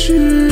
是。